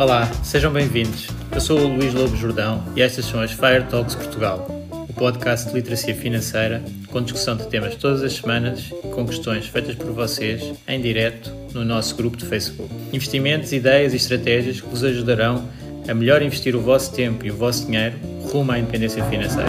Olá, sejam bem-vindos. Eu sou o Luís Lobo Jordão e estas são as Fire Talks Portugal, o podcast de literacia financeira com discussão de temas todas as semanas e com questões feitas por vocês em direto no nosso grupo de Facebook. Investimentos, ideias e estratégias que vos ajudarão a melhor investir o vosso tempo e o vosso dinheiro rumo à independência financeira.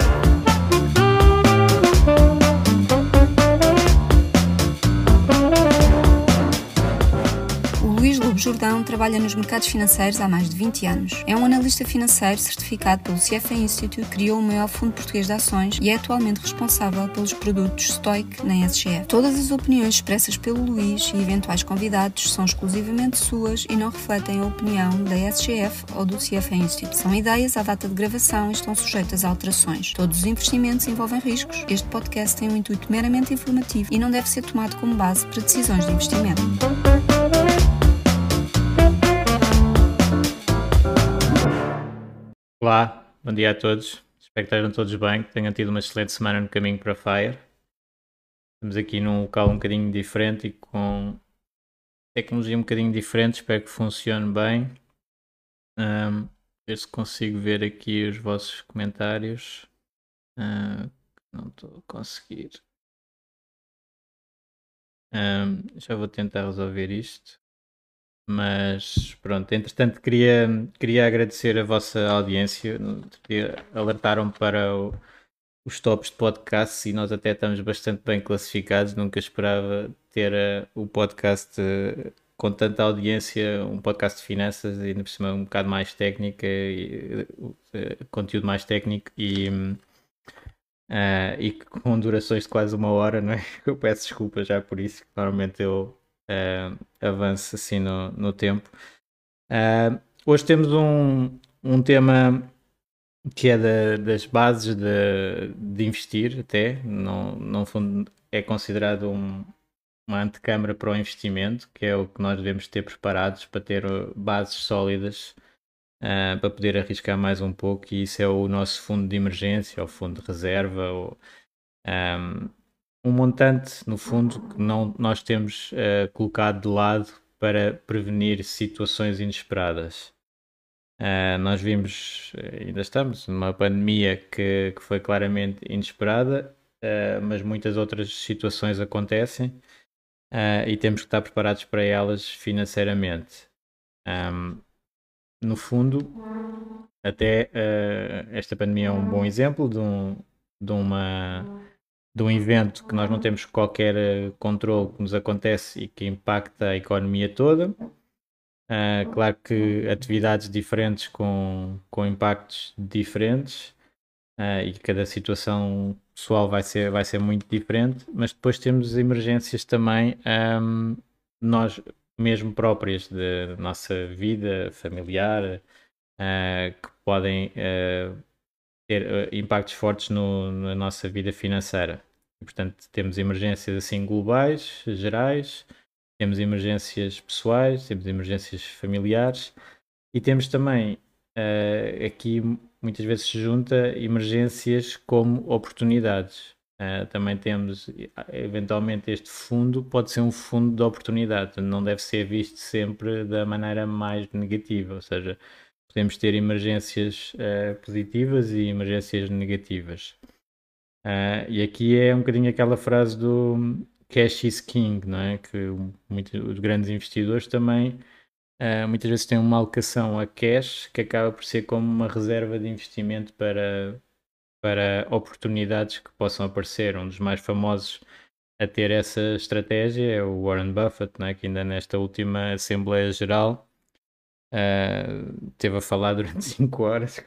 Jordão trabalha nos mercados financeiros há mais de 20 anos. É um analista financeiro certificado pelo CFA Institute, criou o maior fundo português de ações e é atualmente responsável pelos produtos Stoic na SGF. Todas as opiniões expressas pelo Luís e eventuais convidados são exclusivamente suas e não refletem a opinião da SGF ou do CFA Institute. São ideias à data de gravação e estão sujeitas a alterações. Todos os investimentos envolvem riscos. Este podcast tem um intuito meramente informativo e não deve ser tomado como base para decisões de investimento. Olá, bom dia a todos. Espero que estejam todos bem, que tenham tido uma excelente semana no caminho para Fire. Estamos aqui num local um bocadinho diferente e com tecnologia um bocadinho diferente. Espero que funcione bem. Um, ver se consigo ver aqui os vossos comentários. Uh, não estou a conseguir. Um, já vou tentar resolver isto. Mas pronto, entretanto queria, queria agradecer a vossa audiência. Alertaram para o, os tops de podcast e nós até estamos bastante bem classificados. Nunca esperava ter uh, o podcast uh, com tanta audiência, um podcast de finanças e ainda por cima um bocado mais técnica, e, uh, conteúdo mais técnico e, e com durações de quase uma hora, não é? Eu peço desculpa já por isso, normalmente eu uh, assim no, no tempo. Uh, hoje temos um, um tema que é da, das bases de, de, investir, até, não, não é considerado um, uma antecâmara para o investimento, que é o que nós devemos ter preparados para ter bases sólidas uh, para poder arriscar mais um pouco, e isso é o nosso fundo de emergência, ou fundo de reserva, ou, um, um montante, no fundo, que não, nós temos uh, colocado de lado para prevenir situações inesperadas. Uh, nós vimos, eh, ainda estamos, numa pandemia que, que foi claramente inesperada, uh, mas muitas outras situações acontecem e temos que estar preparados para elas financeiramente. Um, no fundo, até esta pandemia é um bom exemplo de, um, de uma de um evento que nós não temos qualquer eh, controle que nos acontece e que impacta a economia toda. Uh, claro que atividades diferentes com, com impactos diferentes uh, e cada situação pessoal vai ser, vai ser muito diferente, mas depois temos emergências também, um, nós mesmo próprias da nossa vida familiar, uh, que podem ter uh, impactos fortes no, na nossa vida financeira. Portanto, temos emergências assim globais, gerais, temos emergências pessoais, temos emergências familiares e temos também uh, aqui muitas vezes se junta emergências como oportunidades. Uh, também temos, eventualmente, este fundo pode ser um fundo de oportunidade, não deve ser visto sempre da maneira mais negativa, ou seja, podemos ter emergências uh, positivas e emergências negativas. Uh, e aqui é um bocadinho aquela frase do cash is king, não é? Que muitos, os grandes investidores também uh, muitas vezes têm uma alocação a cash que acaba por ser como uma reserva de investimento para, para oportunidades que possam aparecer. Um dos mais famosos a ter essa estratégia é o Warren Buffett, não é? que ainda nesta última Assembleia Geral Uh, teve a falar durante 5 horas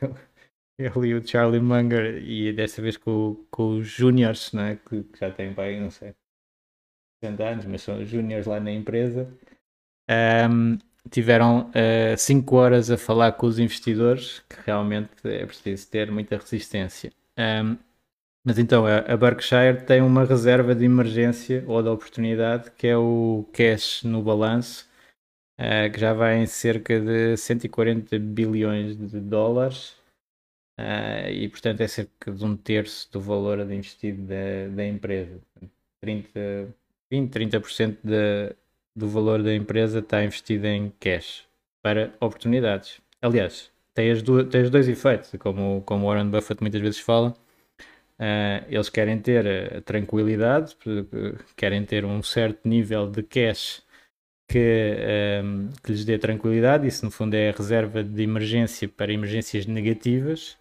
ele e o Charlie Munger e desta vez com, com os Júniors, né, que, que, já têm pai, não sei, 60 anos, mas são Júniors lá na empresa. Um, tiveram 5 uh, horas a falar com os investidores, que realmente é preciso ter muita resistência. Um, mas então, a Berkshire tem uma reserva de emergência ou de oportunidade, que é o cash no balanço, uh, que já vai em cerca de 140 bilhões de dólares uh, e, portanto, é cerca de um terço do valor investido da, da empresa. 30, 20, 30% de, do valor da empresa está investido em cash. para oportunidades. Aliás, tem, as duas, tem os dois efeitos, como, como Warren Buffett muitas vezes fala. Uh, eles querem ter tranquilidade, querem ter um certo nível de cash que, um, que lhes dê tranquilidade. Isso, no fundo, é a reserva de emergência para emergências negativas.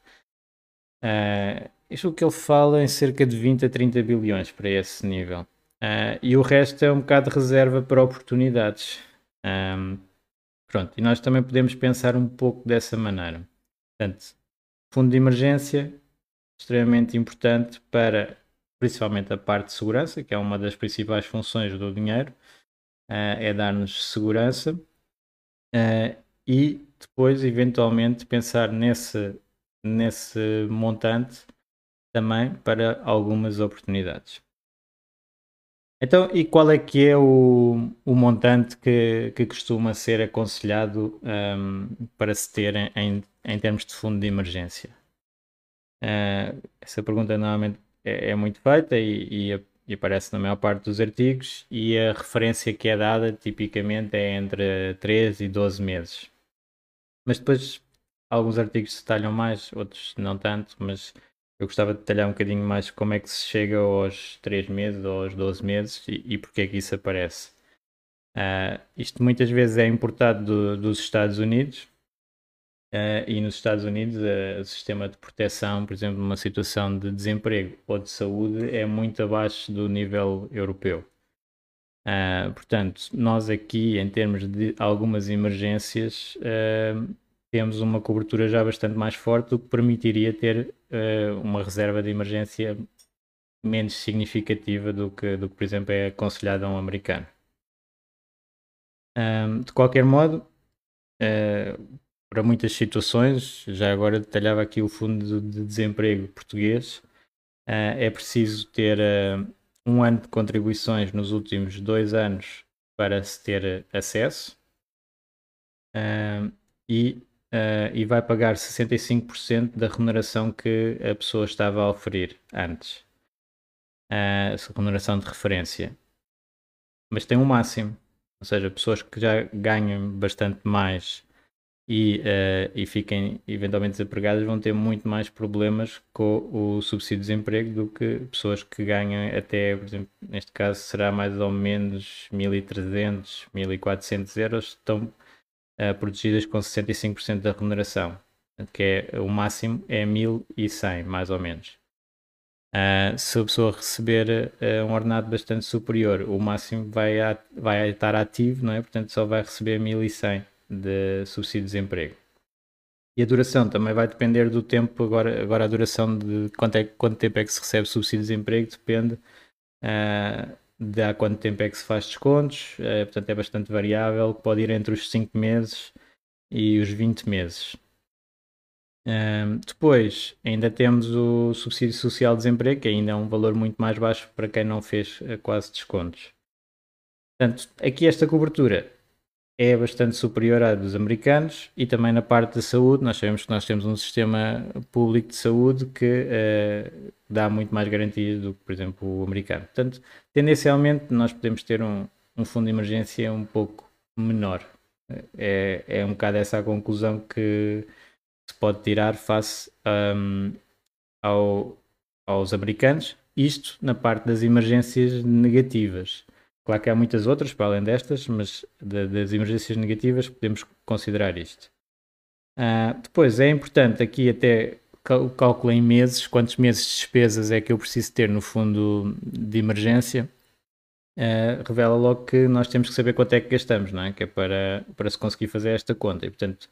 Uh, isto é o que ele fala em cerca de 20 a 30 bilhões para esse nível. Uh, e o resto é um bocado de reserva para oportunidades. Um, pronto, e nós também podemos pensar um pouco dessa maneira. Portanto, fundo de emergência, extremamente importante para principalmente a parte de segurança, que é uma das principais funções do dinheiro, é dar-nos segurança uh, e depois, eventualmente, pensar nesse, nesse montante também para algumas oportunidades. Então, e qual é que é o, o montante que, que costuma ser aconselhado um, para se ter em, em termos de fundo de emergência? Uh, essa pergunta normalmente é, é muito feita e, e, e, aparece na maior parte dos artigos e a referência que é dada tipicamente é entre 3 e 12 meses. Mas depois alguns artigos detalham mais, outros não tanto, mas eu gostava de detalhar um bocadinho mais como é que se chega aos 3 meses ou aos 12 meses e, e porque é que isso aparece. Uh, isto muitas vezes é importado do, dos Estados Unidos uh, e nos Estados Unidos uh, o sistema de proteção, por exemplo, numa situação de desemprego ou de saúde é muito abaixo do nível europeu. portanto, nós aqui, em termos de algumas emergências, temos uma cobertura já bastante mais forte, o que permitiria ter uh, uma reserva de emergência menos significativa do que, do que por exemplo, é aconselhado a um americano. De qualquer modo, uh, para muitas situações, já agora detalhava aqui o fundo de desemprego português, uh, é preciso ter um ano de contribuições nos últimos dois anos para se ter acesso. e e vai pagar 65% da remuneração que a pessoa estava a oferir antes. Uh, remuneração de referência. Mas tem um máximo. Ou seja, pessoas que já ganham bastante mais e, uh, e fiquem eventualmente desempregadas vão ter muito mais problemas com o subsídio de desemprego do que pessoas que ganham até, por exemplo, neste caso será mais ou menos 1.300, 1.400 euros, estão uh, protegidas com 65% da remuneração, que é o máximo é 1100, mais ou menos. Uh, se a pessoa receber uh, um ordenado bastante superior, o máximo vai, vai estar ativo, não é? portanto só vai receber 1100 de subsídio de desemprego. E a duração também vai depender do tempo, agora, agora a duração de quanto, é, quanto tempo é que se recebe subsídio de desemprego depende uh, de há quanto tempo é que se faz descontos, é, portanto é bastante variável, pode ir entre os 5 meses e os 20 meses. Um, depois, ainda temos o subsídio social de desemprego, que ainda é um valor muito mais baixo para quem não fez quase descontos. Portanto, aqui esta cobertura é bastante superior à dos americanos e também na parte da saúde. Nós sabemos que nós temos um sistema público de saúde que uh, dá muito mais garantias do que, por exemplo, o americano. Portanto, tendencialmente, nós podemos ter um, um fundo de emergência um pouco menor. É, é um bocado essa a conclusão que se pode tirar face um, ao, aos americanos. Isto na parte das emergências negativas. Claro que há muitas outras para além destas, mas de, das emergências negativas podemos considerar isto. Uh, depois é importante aqui até o cálculo em meses, quantos meses de despesas é que eu preciso ter no fundo de emergência, uh, revela logo que nós temos que saber quanto é que gastamos, não é? Que é para, para se conseguir fazer esta conta. E portanto,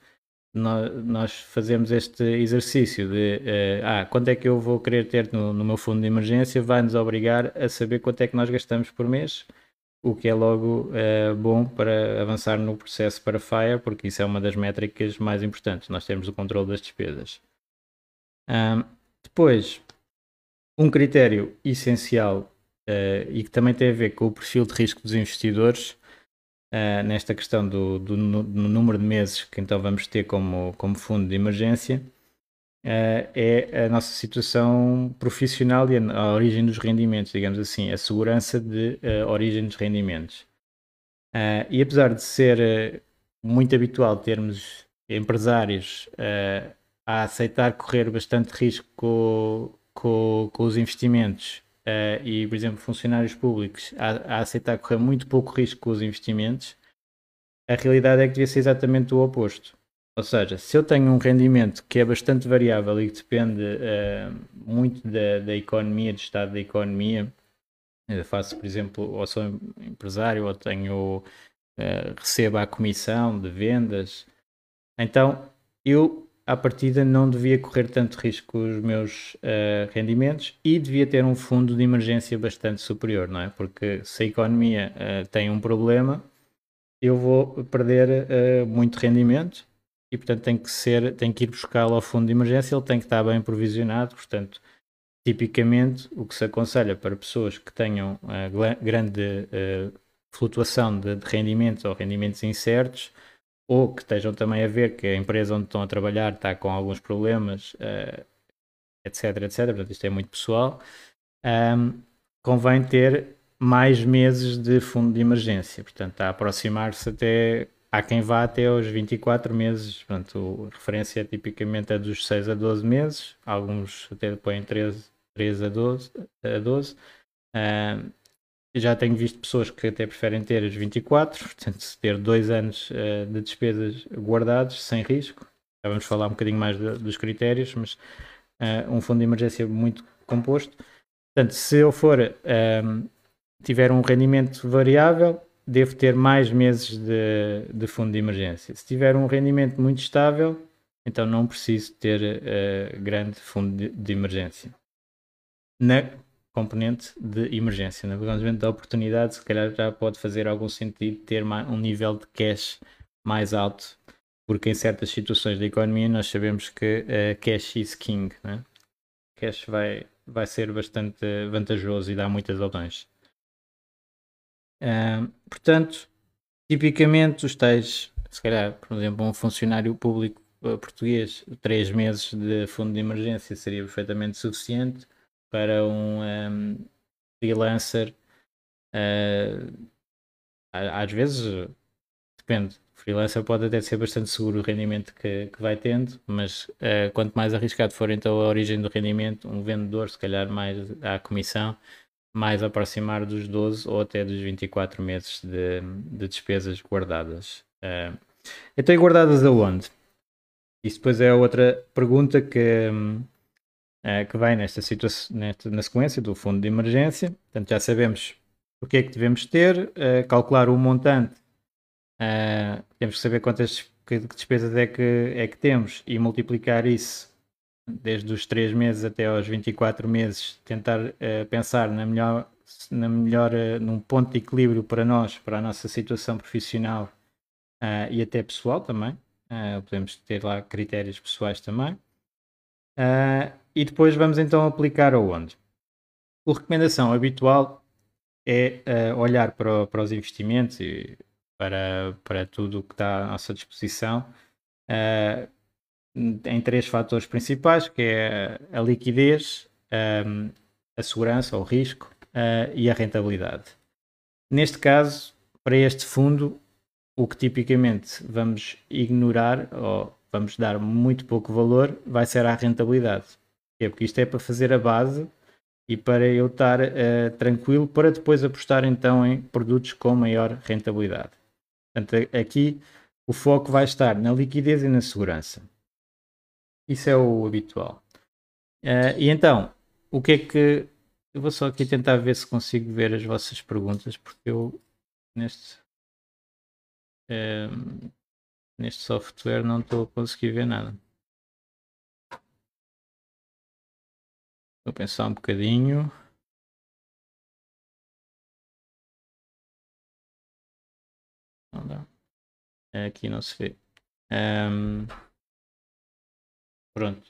nós, fazemos este exercício de uh, ah, quanto é que eu vou querer ter no, no meu fundo de emergência, vai nos obrigar a saber quanto é que nós gastamos por mês o que é logo uh, bom para avançar no processo para FIRE, porque isso é uma das métricas mais importantes, nós temos o controle das despesas. Um, depois, um critério essencial uh, e que também tem a ver com o perfil de risco dos investidores, uh, nesta questão do, do, do, número de meses que então vamos ter como, como fundo de emergência, é a nossa situação profissional e a, origem dos rendimentos, digamos assim, a segurança de uh, origem dos rendimentos. Uh, e apesar de ser muito habitual termos empresários a aceitar correr bastante risco com, com, com os investimentos uh, e, por exemplo, funcionários públicos a, a, aceitar correr muito pouco risco com os investimentos, a realidade é que devia ser exatamente o oposto. Ou seja, se eu tenho um rendimento que é bastante variável e que depende uh, muito da, da economia, do estado da economia, eu faço, por exemplo, ou sou empresário ou tenho, uh, recebo a comissão de vendas, então eu à partida não devia correr tanto risco com os meus uh, rendimentos e devia ter um fundo de emergência bastante superior, não é? Porque se a economia uh, tem um problema, eu vou perder uh, muito rendimento e portanto tem que ser, tem que ir buscá-lo ao fundo de emergência, ele tem que estar bem provisionado, portanto, tipicamente o que se aconselha para pessoas que tenham grande flutuação de, de rendimentos ou rendimentos incertos ou que estejam também a ver que a empresa onde estão a trabalhar está com alguns problemas, uh, etc, etc. Portanto, isto é muito pessoal. Um, convém ter mais meses de fundo de emergência. Portanto, está a aproximar-se até. Há quem vá até aos 24 meses. Portanto, a referência é tipicamente a dos 6 a 12 meses. Alguns até põem 13, 13 a 12. A 12. Um, já tenho visto pessoas que até preferem ter os 24, portanto, ter dois anos uh, de despesas guardados, sem risco. Já vamos falar um bocadinho mais de, dos critérios, mas uh, um fundo de emergência muito composto. Portanto, se eu for tiver um rendimento variável, devo ter mais meses de, de, fundo de emergência. Se tiver um rendimento muito estável, então não preciso ter uh, grande fundo de, de emergência. Na componente de emergência. No planejamento da oportunidade, se calhar já pode fazer algum sentido ter um nível de cash mais alto, porque em certas situações da economia nós sabemos que uh, cash is king. Né? Cash vai, vai ser bastante vantajoso e dá muitas opções. Portanto, tipicamente os tais, se calhar, por exemplo, um funcionário público uh, português, três meses de fundo de emergência seria perfeitamente suficiente para um, um freelancer, uh, às vezes depende. Freelancer pode até ser bastante seguro o rendimento que, que vai tendo, mas uh, quanto mais arriscado for então a origem do rendimento, um vendedor, se calhar mais à comissão, mais aproximar dos 12 ou até dos 24 meses de, de despesas guardadas. Uh, então, guardadas aonde? Isso depois é outra pergunta que, uh, que vem nesta situação, nesta, na sequência do fundo de emergência. Portanto, já sabemos o que é que devemos ter, uh, calcular o montante, temos que saber quantas despesas é que, é que temos e multiplicar isso desde os 3 meses até aos 24 meses, tentar pensar na melhor, na melhor num ponto de equilíbrio para nós, para a nossa situação profissional e até pessoal também. podemos ter lá critérios pessoais também. Uh, e depois vamos então aplicar aonde? A recomendação habitual é uh, olhar para, para, os investimentos e para, para tudo o que está à nossa disposição uh, em três fatores principais, que é a liquidez, um, a segurança, o risco uh, e a rentabilidade. Neste caso, para este fundo, o que tipicamente vamos ignorar ou vamos dar muito pouco valor vai ser à rentabilidade porque isto é para fazer a base e para eu estar uh, tranquilo para depois apostar então em produtos com maior rentabilidade. Portanto, aqui o foco vai estar na liquidez e na segurança. Isso é o habitual. Uh, e então, o que é que. Eu vou só aqui tentar ver se consigo ver as vossas perguntas, porque eu neste. Uh, neste software não estou a conseguir ver nada. Vou pensar um bocadinho. Não dá. Aqui não se vê. Um, pronto.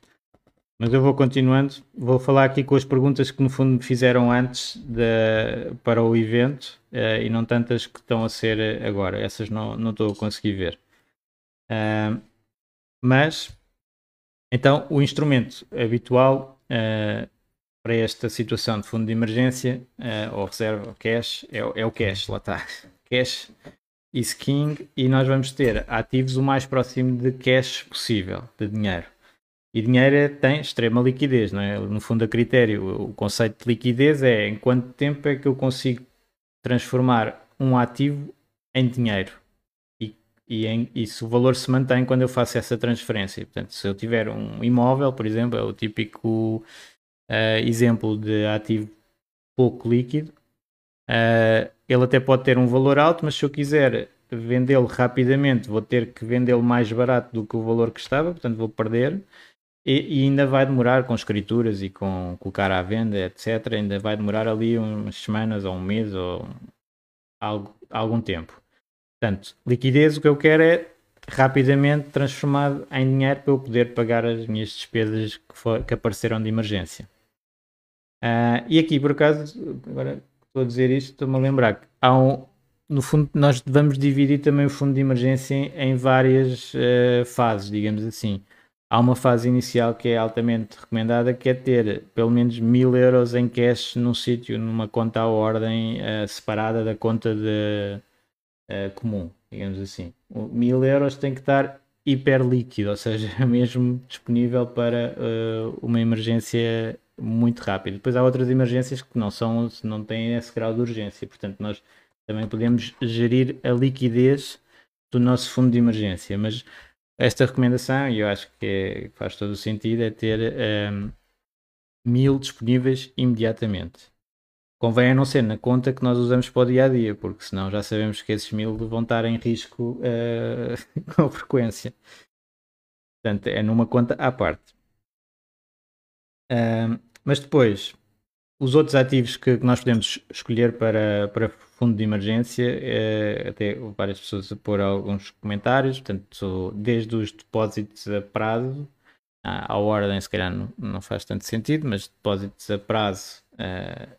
Mas eu vou continuando. Vou falar aqui com as perguntas que no fundo me fizeram antes de, para o evento uh, e não tantas que estão a ser agora. Essas não, não estou a conseguir ver. Uh, mas, então, o instrumento habitual uh, para esta situação de fundo de emergência, uh, ou reserva, ou cash, é, é, o cash, lá está. Cash is king e nós vamos ter ativos o mais próximo de cash possível, de dinheiro. E dinheiro é, tem extrema liquidez, não é? No fundo, a critério, o conceito de liquidez é em quanto tempo é que eu consigo transformar um ativo em dinheiro e, e, em, e se o valor se mantém quando eu faço essa transferência. Portanto, se eu tiver um imóvel, por exemplo, é o típico uh, exemplo de ativo pouco líquido, uh, ele até pode ter um valor alto, mas se eu quiser vendê-lo rapidamente, vou ter que vendê-lo mais barato do que o valor que estava, portanto vou perder. E, e, ainda vai demorar com escrituras e com colocar à venda, etc. Ainda vai demorar ali umas semanas ou um mês ou algo, algum tempo. Portanto, liquidez, o que eu quero é rapidamente transformado em dinheiro para eu poder pagar as minhas despesas que, for, que apareceram de emergência. Uh, e aqui, por acaso, agora estou a dizer isto, estou-me a lembrar que há um, no fundo, nós vamos dividir também o fundo de emergência em, em várias uh, fases, digamos assim. Há uma fase inicial que é altamente recomendada, que é ter pelo menos mil euros em cash num sítio, numa conta à ordem uh, separada da conta de, uh, comum, digamos assim. Mil euros tem que estar hiper líquido, ou seja, mesmo disponível para uma emergência muito rápido. Depois há outras emergências que não são, não têm esse grau de urgência. Portanto, nós também podemos gerir a liquidez do nosso fundo de emergência. Mas esta recomendação, e eu acho que é, faz todo o sentido, é ter um, mil disponíveis imediatamente. Convém a não ser na conta que nós usamos para o dia a dia, porque senão já sabemos que esses mil vão estar em risco uh, com frequência. Portanto, é numa conta à parte mas depois, os outros ativos que, que, nós podemos escolher para, para fundo de emergência, é, até várias pessoas a pôr alguns comentários, portanto, desde os depósitos a prazo, à, ordem se calhar não, não, faz tanto sentido, mas depósitos a prazo uh,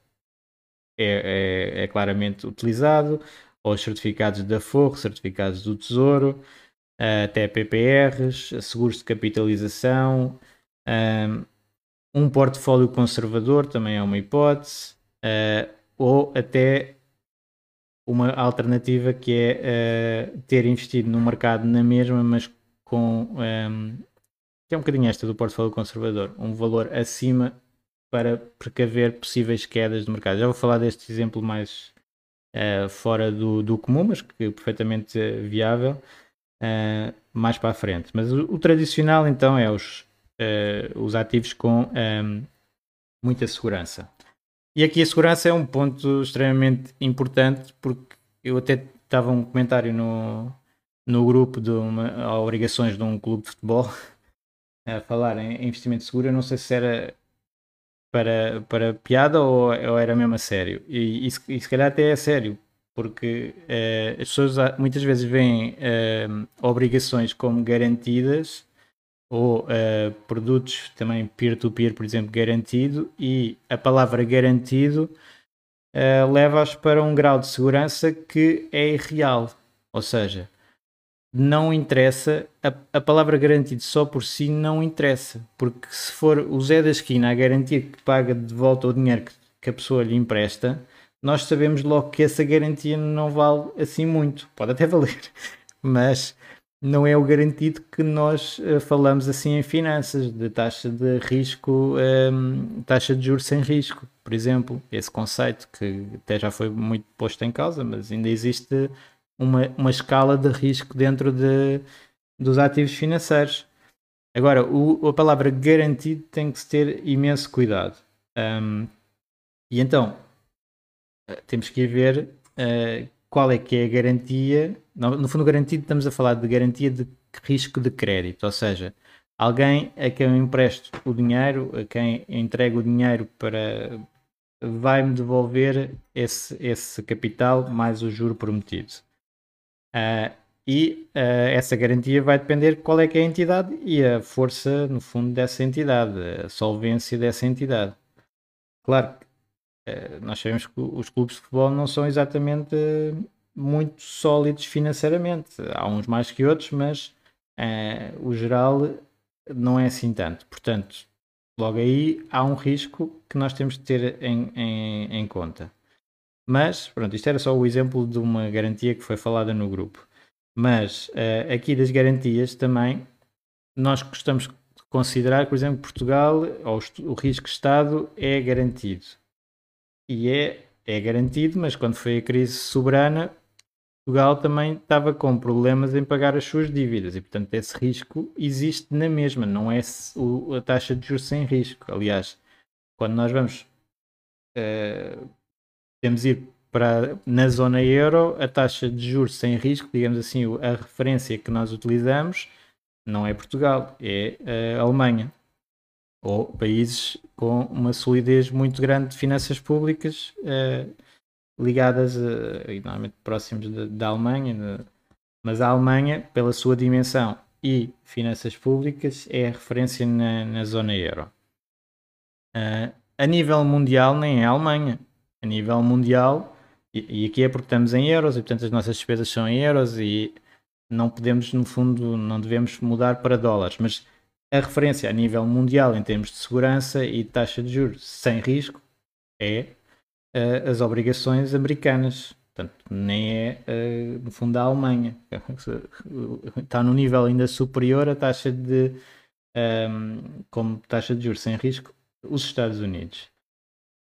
é, é, é, claramente utilizado, ou os certificados da Forro, certificados do Tesouro, uh, até PPRs, seguros de capitalização, um portfólio conservador também é uma hipótese, uh, ou até uma alternativa que é uh, ter investido no mercado na mesma, mas com um, ehm, que é um bocadinho esta do portfólio conservador, um valor acima para precaver possíveis quedas do mercado. Já vou falar deste exemplo mais uh, fora do, do comum, mas que é perfeitamente viável uh, mais para a frente. Mas o, o tradicional então é os uh, os ativos com um, ehm, muita segurança. E aqui a segurança é um ponto extremamente importante porque eu até estava um comentário no, no grupo de uma, obrigações de um clube de futebol a falar em investimento seguro. Eu não sei se era para, para piada ou, ou era mesmo a sério. E, e, e se calhar até é sério, porque uh, as pessoas muitas vezes veem uh, obrigações como garantidas ou uh, produtos também peer-to-peer, por exemplo, garantido, e a palavra garantido uh, leva-os para um grau de segurança que é irreal. Ou seja, não interessa, a, a, palavra garantido só por si não interessa, porque se for o Zé da esquina a garantir que paga de volta o dinheiro que, que a pessoa lhe empresta, nós sabemos logo que essa garantia não vale assim muito. Pode até valer, mas não é o garantido que nós uh, falamos assim em finanças, de taxa de risco, ehm, taxa de juros sem risco, por exemplo. Esse conceito que até já foi muito posto em causa, mas ainda existe uma, uma escala de risco dentro de, dos ativos financeiros. Agora, o, a palavra garantido tem que se ter imenso cuidado. Um, ehm, e então, eh, temos que ver uh, qual é que é a garantia. No, fundo, garantido, estamos a falar de garantia de risco de crédito, ou seja, alguém a quem eu empresto o dinheiro, a quem entrego o dinheiro para vai-me devolver esse, esse capital mais o juro prometido. Uh, e uh, essa garantia vai depender de qual é que é a entidade e a força, no fundo, dessa entidade, a solvência dessa entidade. Claro eh, nós sabemos que os clubes de futebol não são exatamente muito sólidos financeiramente. Há uns mais que outros, mas uh, o geral não é assim tanto. Portanto, logo aí há um risco que nós temos de ter em, em, em conta. Mas, pronto, isto era só o exemplo de uma garantia que foi falada no grupo. Mas uh, aqui das garantias também, nós gostamos de considerar, por exemplo, Portugal, o risco Estado é garantido. E é, é garantido, mas quando foi a crise soberana, Portugal também estava com problemas em pagar as suas dívidas e, portanto, esse risco existe na mesma, não é a taxa de juros sem risco. Aliás, quando nós vamos, uh, temos ir para, na zona euro, a taxa de juros sem risco, digamos assim, a referência que nós utilizamos não é Portugal, é a Alemanha. Ou países com uma solidez muito grande de finanças públicas. Uh, ligadas, a, normalmente próximos da Alemanha, de, mas a Alemanha, pela sua dimensão e finanças públicas, é a referência na, na zona euro. Uh, a nível mundial, nem é a Alemanha. A nível mundial, e, e, aqui é porque estamos em euros, e portanto as nossas despesas são em euros, e não podemos, no fundo, não devemos mudar para dólares, mas a referência a nível mundial em termos de segurança e taxa de juros sem risco é uh, as obrigações americanas. Portanto, nem é, uh, no fundo, a Alemanha. Está no nível ainda superior à taxa de, um, ehm, como taxa de juros sem risco, os Estados Unidos.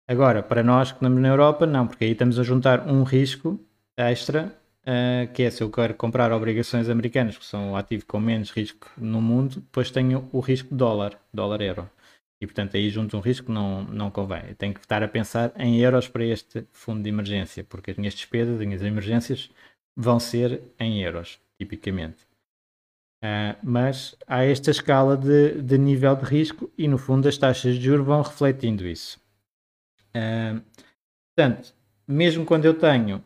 Agora, para nós que estamos na Europa, não, porque aí estamos a juntar um risco extra, uh, que é se eu quero comprar obrigações americanas, que são o ativo com menos risco no mundo, depois tenho o risco dólar, dólar-euro. E portanto aí junto um risco não, não convém. Eu tenho que estar a pensar em euros para este fundo de emergência, porque as minhas despesas, as minhas emergências vão ser em euros, tipicamente. Uh, mas há esta escala de, de, nível de risco e no fundo as taxas de juros vão refletindo isso. Uh, portanto, mesmo quando eu tenho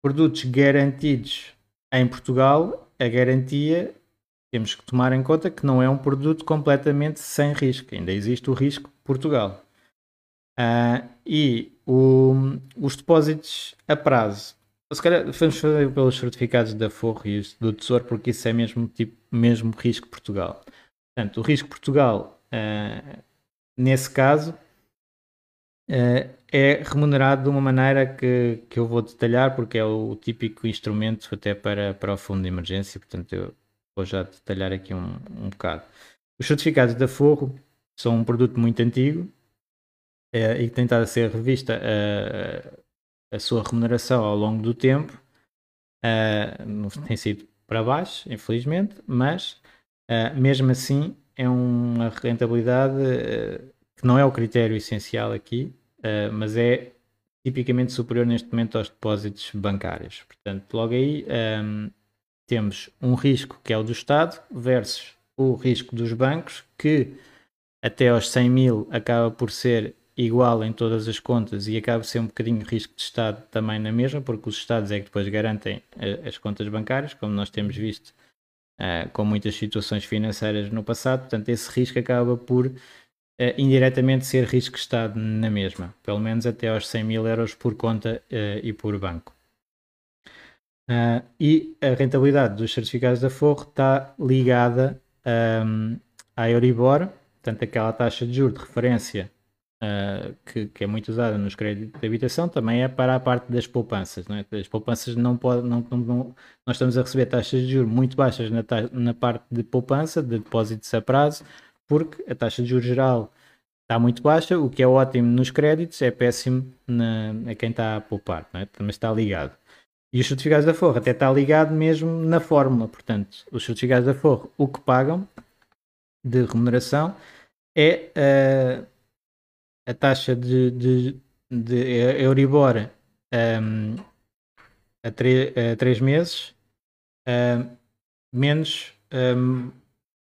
produtos garantidos em Portugal, a garantia temos que tomar em conta que não é um produto completamente sem risco, ainda existe o risco Portugal. Uh, e o, os depósitos a prazo. Se calhar vamos fazer pelos certificados da Forro e do Tesouro, porque isso é mesmo tipo mesmo risco Portugal. Portanto, o risco Portugal, uh, nesse caso, uh, é remunerado de uma maneira que, que eu vou detalhar, porque é o típico instrumento até para, para o fundo de emergência. Portanto, eu vou já detalhar aqui um, um bocado. Os certificados da Forro são um produto muito antigo é, e que tem estado a ser revista a, a sua remuneração ao longo do tempo. Uh, tem sido para baixo, infelizmente, mas uh, mesmo assim é uma rentabilidade que não é o critério essencial aqui, mas é tipicamente superior neste momento aos depósitos bancários. Portanto, logo aí temos um risco que é o do Estado versus o risco dos bancos, que até aos 100 mil acaba por ser igual em todas as contas e acaba por ser um bocadinho risco de Estado também na mesma, porque os Estados é que depois garantem uh, as contas bancárias, como nós temos visto uh, com muitas situações financeiras no passado, portanto esse risco acaba por uh, indiretamente ser risco de Estado na mesma, pelo menos até aos 100 mil euros por conta e por banco. Uh, e a rentabilidade dos certificados da Forro está ligada um, à Euribor, portanto, aquela taxa de juros de referência uh, que, que, é muito usada nos créditos de habitação, também é para a parte das poupanças. Não é? As poupanças não podem. Não, não, não, nós estamos a receber taxas de juros muito baixas na, na parte de poupança, de depósitos a prazo, porque a taxa de juros geral está muito baixa, o que é ótimo nos créditos, é péssimo na, a quem está a poupar, não é? também está ligado. E os certificados da Forro até está ligado mesmo na fórmula. Portanto, os certificados da Forro, o que pagam de remuneração é uh, a taxa de, de, de Euribor um, ehm, a, tre a três meses menos, um, ehm,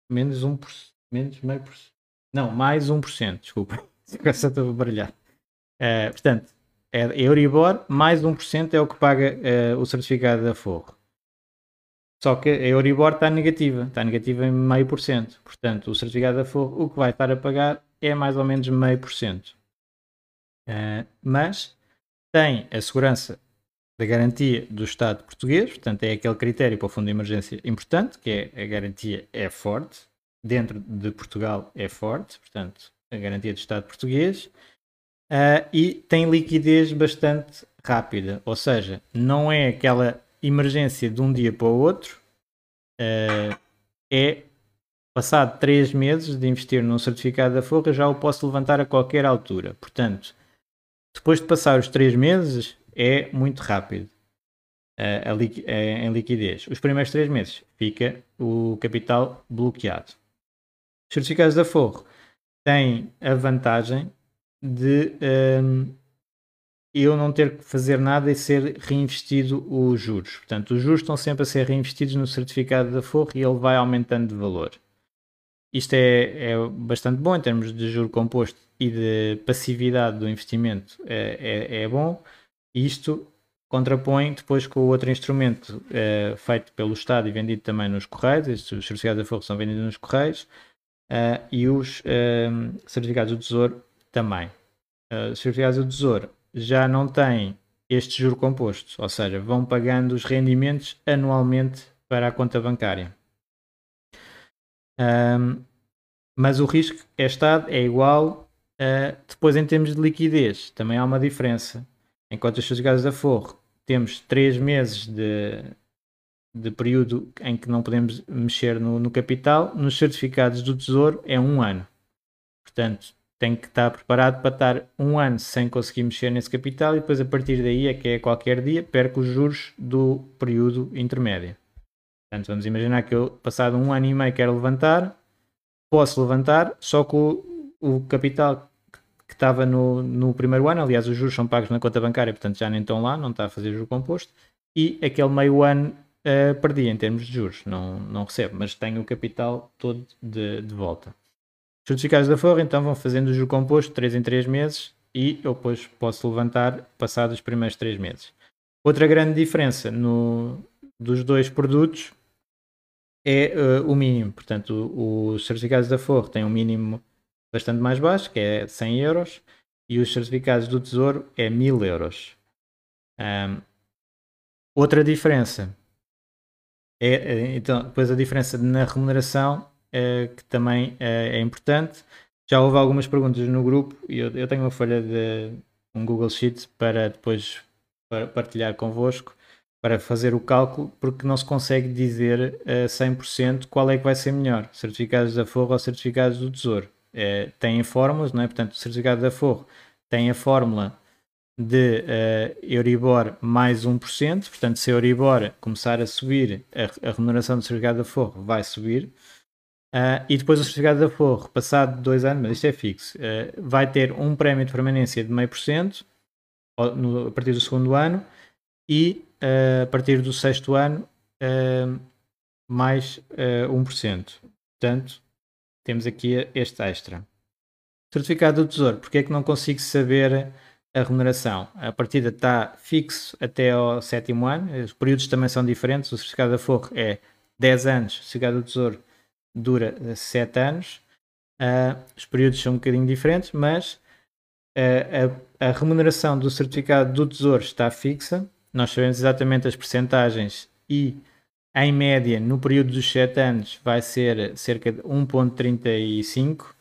menos um por, menos meio por, não, mais 1%, desculpa. Essa estou a baralhar. Uh, portanto, é Euribor, mais 1% é o que paga uh, o certificado da Forro. Só que a Euribor está negativa, está negativa em meio por cento. Portanto, o certificado da Forro, o que vai estar a pagar é mais ou menos meio por cento. Uh, mas tem a segurança da garantia do Estado português, portanto é aquele critério para o fundo de emergência importante, que é a garantia é forte, dentro de Portugal é forte, portanto a garantia do Estado português, uh, e tem liquidez bastante rápida, ou seja, não é aquela emergência de um dia para o outro, uh, é passado 3 meses de investir num certificado da Forra, já o posso levantar a qualquer altura. Portanto, depois de passar os 3 meses, é muito rápido uh, liqui em liquidez. Os primeiros 3 meses fica o capital bloqueado. Os certificados da Forro têm a vantagem de um, eu não ter que fazer nada e ser reinvestido os juros. Portanto, os juros estão sempre a ser reinvestidos no certificado da Forro e ele vai aumentando de valor. Isto é, é bastante bom em termos de juro composto e de passividade do investimento. É, é, é bom. Isto contrapõe depois com o outro instrumento é, feito pelo Estado e vendido também nos Correios. Estes, os certificados da Forro são vendidos nos Correios. Uh, e os uh, certificados do Tesouro também. Uh, os certificados do Tesouro já não têm este juro composto, ou seja, vão pagando os rendimentos anualmente para a conta bancária. Um, mas o risco é estado, é igual. Uh, depois, em termos de liquidez, também há uma diferença. Enquanto os certificados da Forro temos 3 meses de, de período em que não podemos mexer no, no capital, nos certificados do Tesouro é um ano. Portanto, tem que estar preparado para estar um ano sem conseguir mexer nesse capital e depois a partir daí é que é qualquer dia perco os juros do período intermédio. Portanto, vamos imaginar que eu, passado um ano e meio, quero levantar, posso levantar, só que o, o capital que estava no, no primeiro ano, aliás, os juros são pagos na conta bancária, portanto já nem estão lá, não está a fazer juro composto, e aquele meio ano uh, perdi em termos de juros, não, não recebo, mas tenho o capital todo de, de volta. Os certificados da Forra então vão fazendo o juro composto 3 em 3 meses e eu depois posso levantar passados os primeiros 3 meses. Outra grande diferença no, dos dois produtos é uh, o mínimo. Portanto, os certificados da Forra têm um mínimo bastante mais baixo, que é 100 euros, e os certificados do Tesouro é 1000 euros. Um, outra diferença é, eh, então, depois a diferença na remuneração, que também é, é, importante. Já houve algumas perguntas no grupo e eu, eu tenho uma folha de um Google Sheets para depois partilhar convosco para fazer o cálculo, porque não se consegue dizer a 100% qual é que vai ser melhor, certificados da Forro ou certificados do Tesouro. É, têm fórmulas, não é? Portanto, o certificado da Forro tem a fórmula de uh, Euribor mais 1%, portanto, se a Euribor começar a subir, a, a remuneração do certificado da Forro vai subir. Uh, e depois o certificado da Forro, passado dois anos, mas isto é fixo, uh, vai ter um prémio de permanência de meio por cento a partir do segundo ano e uh, a partir do sexto ano mais uh, 1%. Portanto, temos aqui este extra. Certificado do Tesouro, porque é que não consigo saber a remuneração. A partida está fixo até ao sétimo ano, os períodos também são diferentes. O certificado da Forro é 10 anos, certificado do Tesouro dura 7 anos. Uh, os períodos são um bocadinho diferentes, mas uh, a, a, remuneração do certificado do Tesouro está fixa. Nós sabemos exatamente as percentagens e, em média, no período dos 7 anos, vai ser cerca de 1,35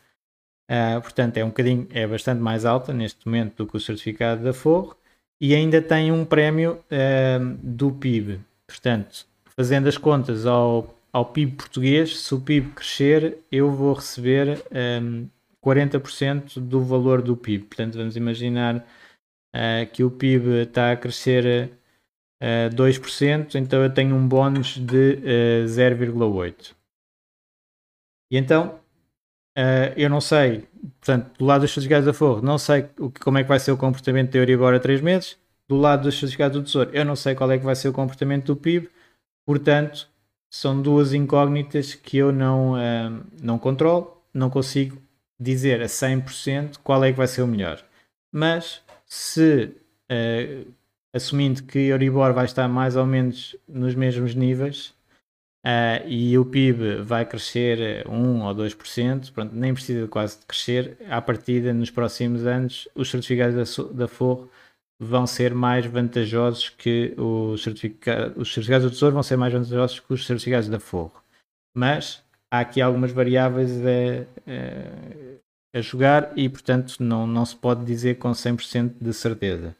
Uh, portanto, é um bocadinho, é bastante mais alta neste momento do que o certificado da Forro e ainda tem um prémio uh, do PIB. Portanto, fazendo as contas ao, ao PIB português, se o PIB crescer, eu vou receber um, 40% do valor do PIB. Portanto, vamos imaginar uh, que o PIB está a crescer uh, 2%, então eu tenho um bónus de uh, 0,8%. E então, Uh, eu não sei, portanto, do lado dos certificados da Forro, não sei o, como é que vai ser o comportamento da Euribor a 3 meses. Do lado dos certificados do Tesouro, eu não sei qual é que vai ser o comportamento do PIB. Portanto, são duas incógnitas que eu não, uh, não controlo, não consigo dizer a 100% qual é que vai ser o melhor. Mas se uh, assumindo que Euribor vai estar mais ou menos nos mesmos níveis, Uh, e o PIB vai crescer 1 ou 2%, pronto, nem precisa quase de crescer. À partida, nos próximos anos, os certificados da, da Forro vão ser mais vantajosos que os certificados, os certificados do Tesouro vão ser mais vantajosos que os certificados da Forro. Mas há aqui algumas variáveis a, a jogar e, portanto, não, não se pode dizer com 100% de certeza.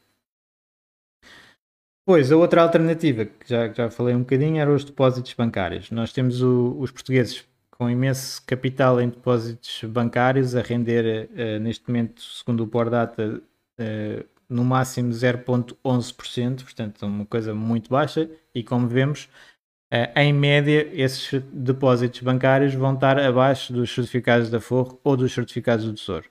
Pois, a outra alternativa, que já, já falei um bocadinho, eram os depósitos bancários. Nós temos o, os portugueses com imenso capital em depósitos bancários a render, uh, neste momento, segundo o Pordata, uh, no máximo 0,11%, portanto, uma coisa muito baixa. E como vemos, uh, em média, esses depósitos bancários vão estar abaixo dos certificados da Forro ou dos certificados do Tesouro.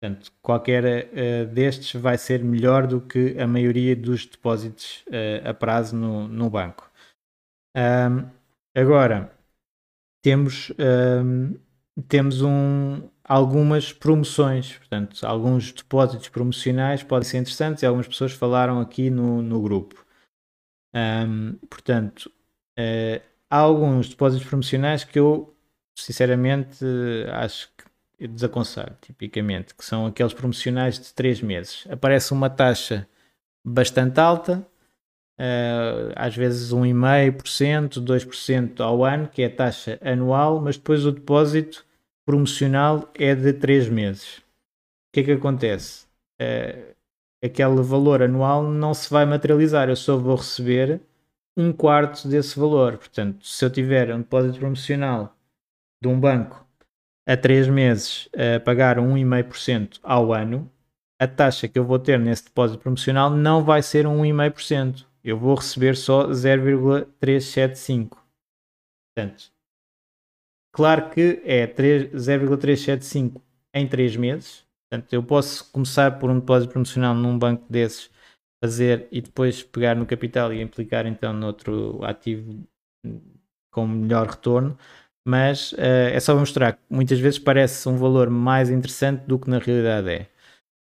Portanto, qualquer uh, destes vai ser melhor do que a maioria dos depósitos uh, a prazo no, no banco. Um, agora, temos, um, temos um, algumas promoções, portanto, alguns depósitos promocionais podem ser interessantes e algumas pessoas falaram aqui no, no grupo. Um, portanto, uh, há alguns depósitos promocionais que eu, sinceramente, acho que desaconselho, tipicamente, que são aqueles promocionais de 3 meses. Aparece uma taxa bastante alta, uh, às vezes 1,5%, 2% ao ano, que é a taxa anual, mas depois o depósito promocional é de 3 meses. O que é que acontece? Uh, aquele valor anual não se vai materializar, eu só vou receber um quarto desse valor. Portanto, se eu tiver um depósito promocional de um banco a 3 meses a pagar 1,5% ao ano, a taxa que eu vou ter nesse depósito promocional não vai ser 1,5%. Eu vou receber só 0,375. Portanto, claro que é 0,375 em 3 meses. Portanto, eu posso começar por um depósito promocional num banco desses, fazer e depois pegar no capital e implicar então noutro ativo com melhor retorno mas uh, é só mostrar que muitas vezes parece um valor mais interessante do que na realidade é.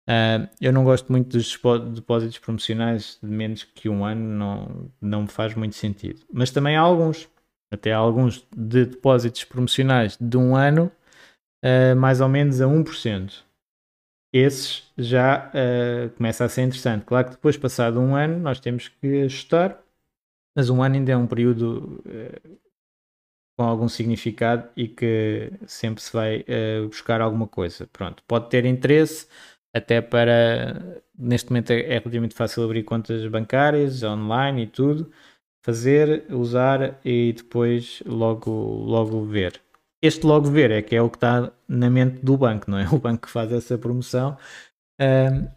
Uh, eu não gosto muito dos depósitos promocionais de menos que um ano, não, não me faz muito sentido. Mas também há alguns, até alguns de depósitos promocionais de um ano, uh, mais ou menos a 1%. Esses já uh, começa a ser interessante. Claro que depois, passado um ano, nós temos que ajustar, mas um ano ainda é um período com algum significado e que sempre se vai uh, buscar alguma coisa. Pronto, pode ter interesse até para neste momento é, é relativamente fácil abrir contas bancárias online e tudo, fazer, usar e depois logo logo ver. Este logo ver é que é o que está na mente do banco, não é? O banco que faz essa promoção uh,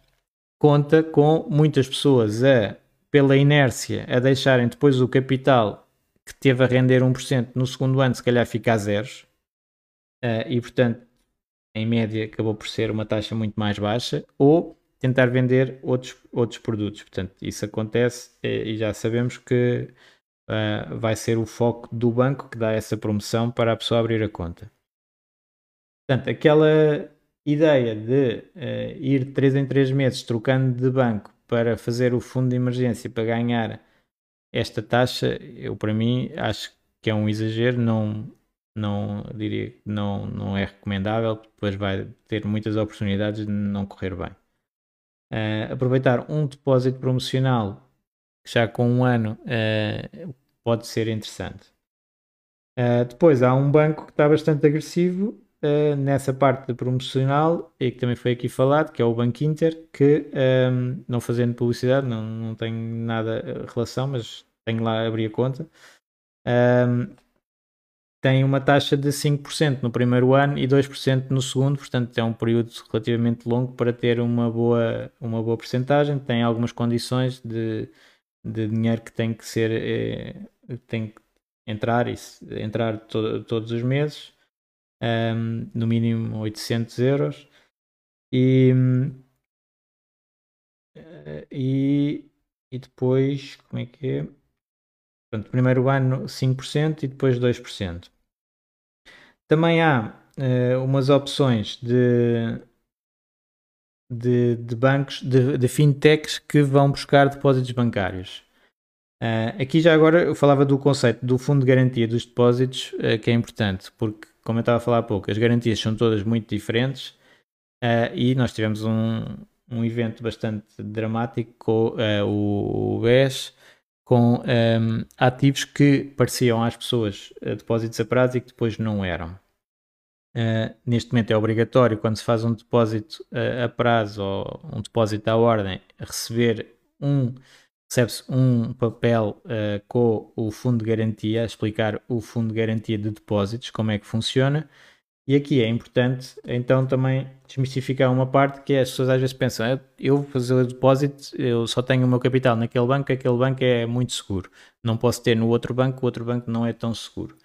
conta com muitas pessoas a pela inércia a deixarem depois o capital que teve a render 1%, no segundo ano se calhar fica a zeros, uh, e portanto, em média, acabou por ser uma taxa muito mais baixa, ou tentar vender outros, outros produtos. Portanto, isso acontece eh, e já sabemos que uh, vai ser o foco do banco que dá essa promoção para a pessoa abrir a conta. Portanto, aquela ideia de uh, ir 3 em 3 meses trocando de banco para fazer o fundo de emergência para ganhar esta taxa, eu para mim acho que é um exagero, não, não diria que não, não é recomendável, depois vai ter muitas oportunidades de não correr bem. Uh, aproveitar um depósito promocional já com um ano uh, pode ser interessante. Uh, depois há um banco que está bastante agressivo nessa parte de promocional e que também foi aqui falado, que é o Banco Inter, que um, não fazendo publicidade, não, não tem nada relação, mas tenho lá a abrir a conta. Um, tem uma taxa de 5% no primeiro ano e 2% no segundo, portanto é um período relativamente longo para ter uma boa, uma boa porcentagem. Tem algumas condições de, de dinheiro que tem que ser eh, tem que entrar, e, entrar to, todos os meses, um, no mínimo 800 euros. E, eh, e, e depois, como é que é? Portanto, primeiro ano 5% e depois 2%. Também há uh, umas opções de, de, de bancos, de, de, fintechs que vão buscar depósitos bancários. Uh, aqui já agora eu falava do conceito do fundo de garantia dos depósitos, uh, que é importante, porque, como eu estava a falar há pouco, as garantias são todas muito diferentes e nós tivemos um, um evento bastante dramático com o, o BES com um, ehm, ativos que pareciam às pessoas uh, depósitos a prazo e que depois não eram. Uh, neste momento é obrigatório quando se faz um depósito uh, a prazo ou um depósito à ordem receber um recebe-se um papel uh, com o fundo de garantia explicar o fundo de garantia de depósitos como é que funciona e aqui é importante então também desmistificar uma parte que é, as pessoas às vezes pensam ah, eu vou fazer o depósito eu só tenho o meu capital naquele banco aquele banco é muito seguro não posso ter no outro banco o outro banco não é tão seguro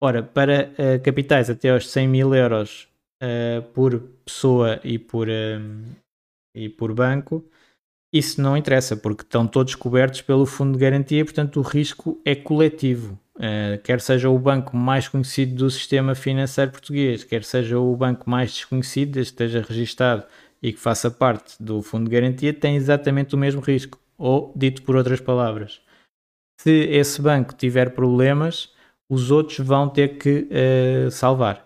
Ora, para uh, capitais até aos 100 mil euros uh, por pessoa e por, uh, e por banco, isso não interessa, porque estão todos cobertos pelo fundo de garantia, portanto o risco é coletivo. Quer seja o banco mais conhecido do sistema financeiro português, quer seja o banco mais desconhecido, desde que esteja registado e que faça parte do fundo de garantia, tem exatamente o mesmo risco. Ou, dito por outras palavras, se esse banco tiver problemas, os outros vão ter que uh, salvar.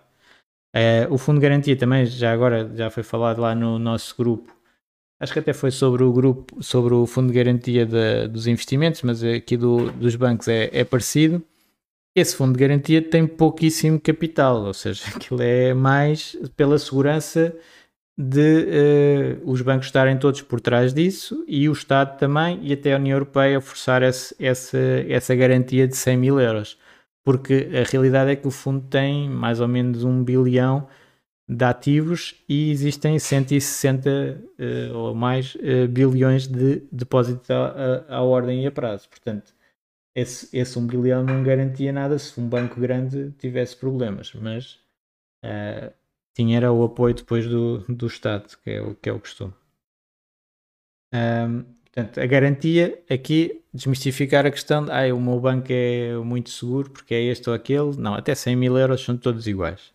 Uh, o fundo de garantia também, já agora já foi falado lá no nosso grupo, acho que até foi sobre o grupo, sobre o fundo de garantia de, dos investimentos, mas aqui do, dos bancos é, é, parecido. Esse fundo de garantia tem pouquíssimo capital, ou seja, aquilo é mais pela segurança de uh, os bancos estarem todos por trás disso e o Estado também e até a União Europeia forçar esse, essa, essa garantia de 100 mil euros porque a realidade é que o fundo tem mais ou menos um bilhão de ativos e existem 160 uh, eh, ou mais uh, bilhões de depósitos à, à, à, ordem e a prazo. Portanto, esse, esse 1 bilhão não garantia nada se um banco grande tivesse problemas, mas uh, tinha era o apoio depois do, do Estado, que é o, que é o costume. Um, Portanto, a garantia aqui, desmistificar a questão de ah, o meu banco é muito seguro porque é este ou aquele. Não, até 100 mil euros são todos iguais.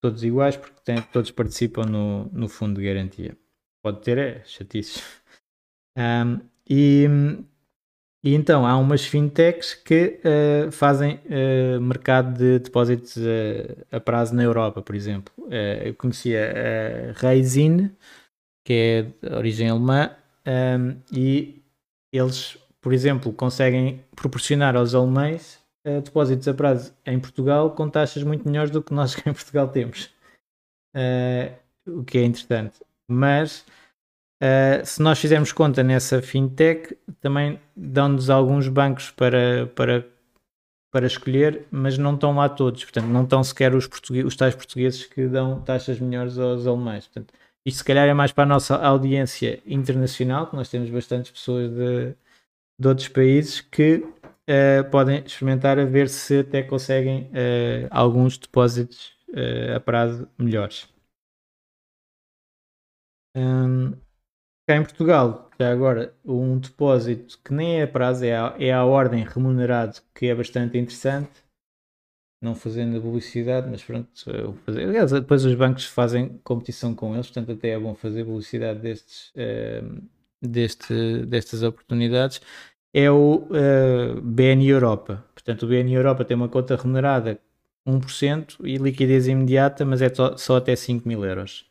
Todos iguais porque tem, todos participam no, no fundo de garantia. Pode ter é, chatices. Um, e, e então há umas fintechs que uh, fazem uh, mercado de depósitos uh, a prazo na Europa, por exemplo. eu conhecia a Raisin, que é de origem alemã, um, e eles, por exemplo, conseguem proporcionar aos alemães depósitos a prazo em Portugal com taxas muito melhores do que nós em Portugal temos. O que é interessante. Mas uh, se nós fizermos conta nessa fintech, também dão-nos alguns bancos para, para, para escolher, mas não estão lá todos. Portanto, não estão sequer os, os tais portugueses que dão taxas melhores aos alemães. Portanto, isto se calhar é mais para a nossa audiência internacional, que nós temos bastantes pessoas de, de outros países que uh, podem experimentar a ver se até conseguem uh, alguns depósitos a prazo melhores. Um, cá em Portugal, já agora, um depósito que nem é a prazo, é a, é a ordem remunerado, que é bastante interessante não fazendo publicidade, mas pronto, fazer. Aliás, depois os bancos fazem competição com eles, portanto até é bom fazer publicidade destes, uh, deste, destas oportunidades. É o uh, eh, BN Europa. Portanto, o BN Europa tem uma conta remunerada 1% e liquidez imediata, mas é só até 5 mil euros.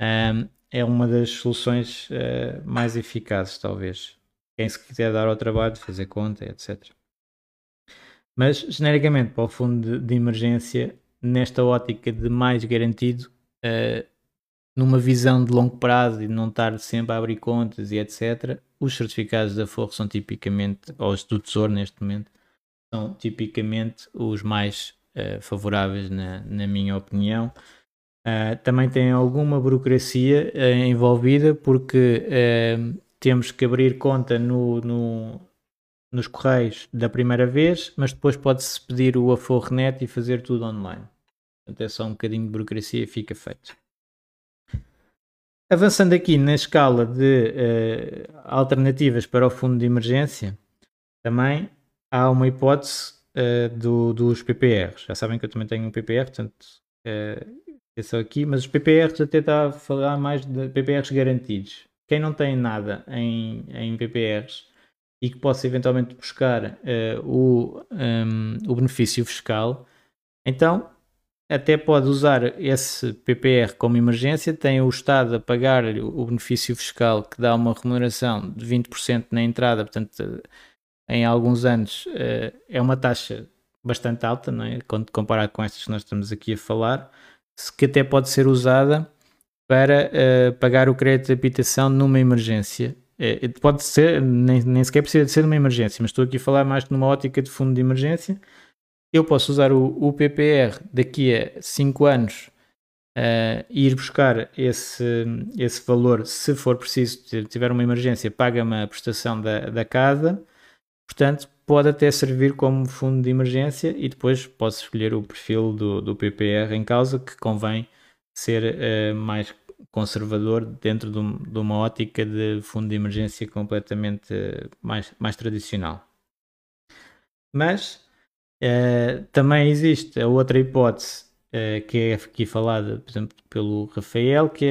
Um, é uma das soluções uh, mais eficazes, talvez. Quem se quiser dar ao trabalho, fazer conta, etc. Mas, genericamente, para o fundo de, de emergência, nesta ótica de mais garantido, uh, numa visão de longo prazo e de não estar sempre a abrir contas e etc., os certificados da Forro são tipicamente, ou os do Tesouro neste momento, são tipicamente os mais uh, favoráveis, na, na, minha opinião. Uh, também tem alguma burocracia uh, envolvida porque temos que abrir conta no, no, nos correios da primeira vez, mas depois pode-se pedir o Aforrenet e fazer tudo online. Portanto, é só um bocadinho de burocracia e fica feito. Avançando aqui na escala de uh, alternativas para o fundo de emergência, também há uma hipótese uh, do, dos PPRs. Já sabem que eu também tenho um PPR, portanto, uh, é aqui, mas os PPRs até está a falar mais de PPRs garantidos. Quem não tem nada em, em PPRs e que possa eventualmente buscar uh, o, um, ehm, o benefício fiscal, então até pode usar esse PPR como emergência, tem o Estado a pagar o benefício fiscal que dá uma remuneração de 20% na entrada, portanto, em alguns anos uh, é uma taxa bastante alta, não é? quando comparado com estas que nós estamos aqui a falar, que até pode ser usada para uh, pagar o crédito de habitação numa emergência. É, pode ser, nem, nem sequer precisa de ser numa emergência, mas estou aqui a falar mais numa ótica de fundo de emergência. Eu posso usar o, o PPR daqui a 5 anos uh, e ir buscar esse, esse valor, se for preciso, se tiver uma emergência, paga-me a prestação da, da casa. Portanto, pode até servir como fundo de emergência e depois posso escolher o perfil do, do PPR em causa que convém ser uh, mais conservador dentro de, um, de, uma ótica de fundo de emergência completamente uh, mais, mais tradicional. Mas uh, também existe a outra hipótese que é aqui falada, por exemplo, pelo Rafael, que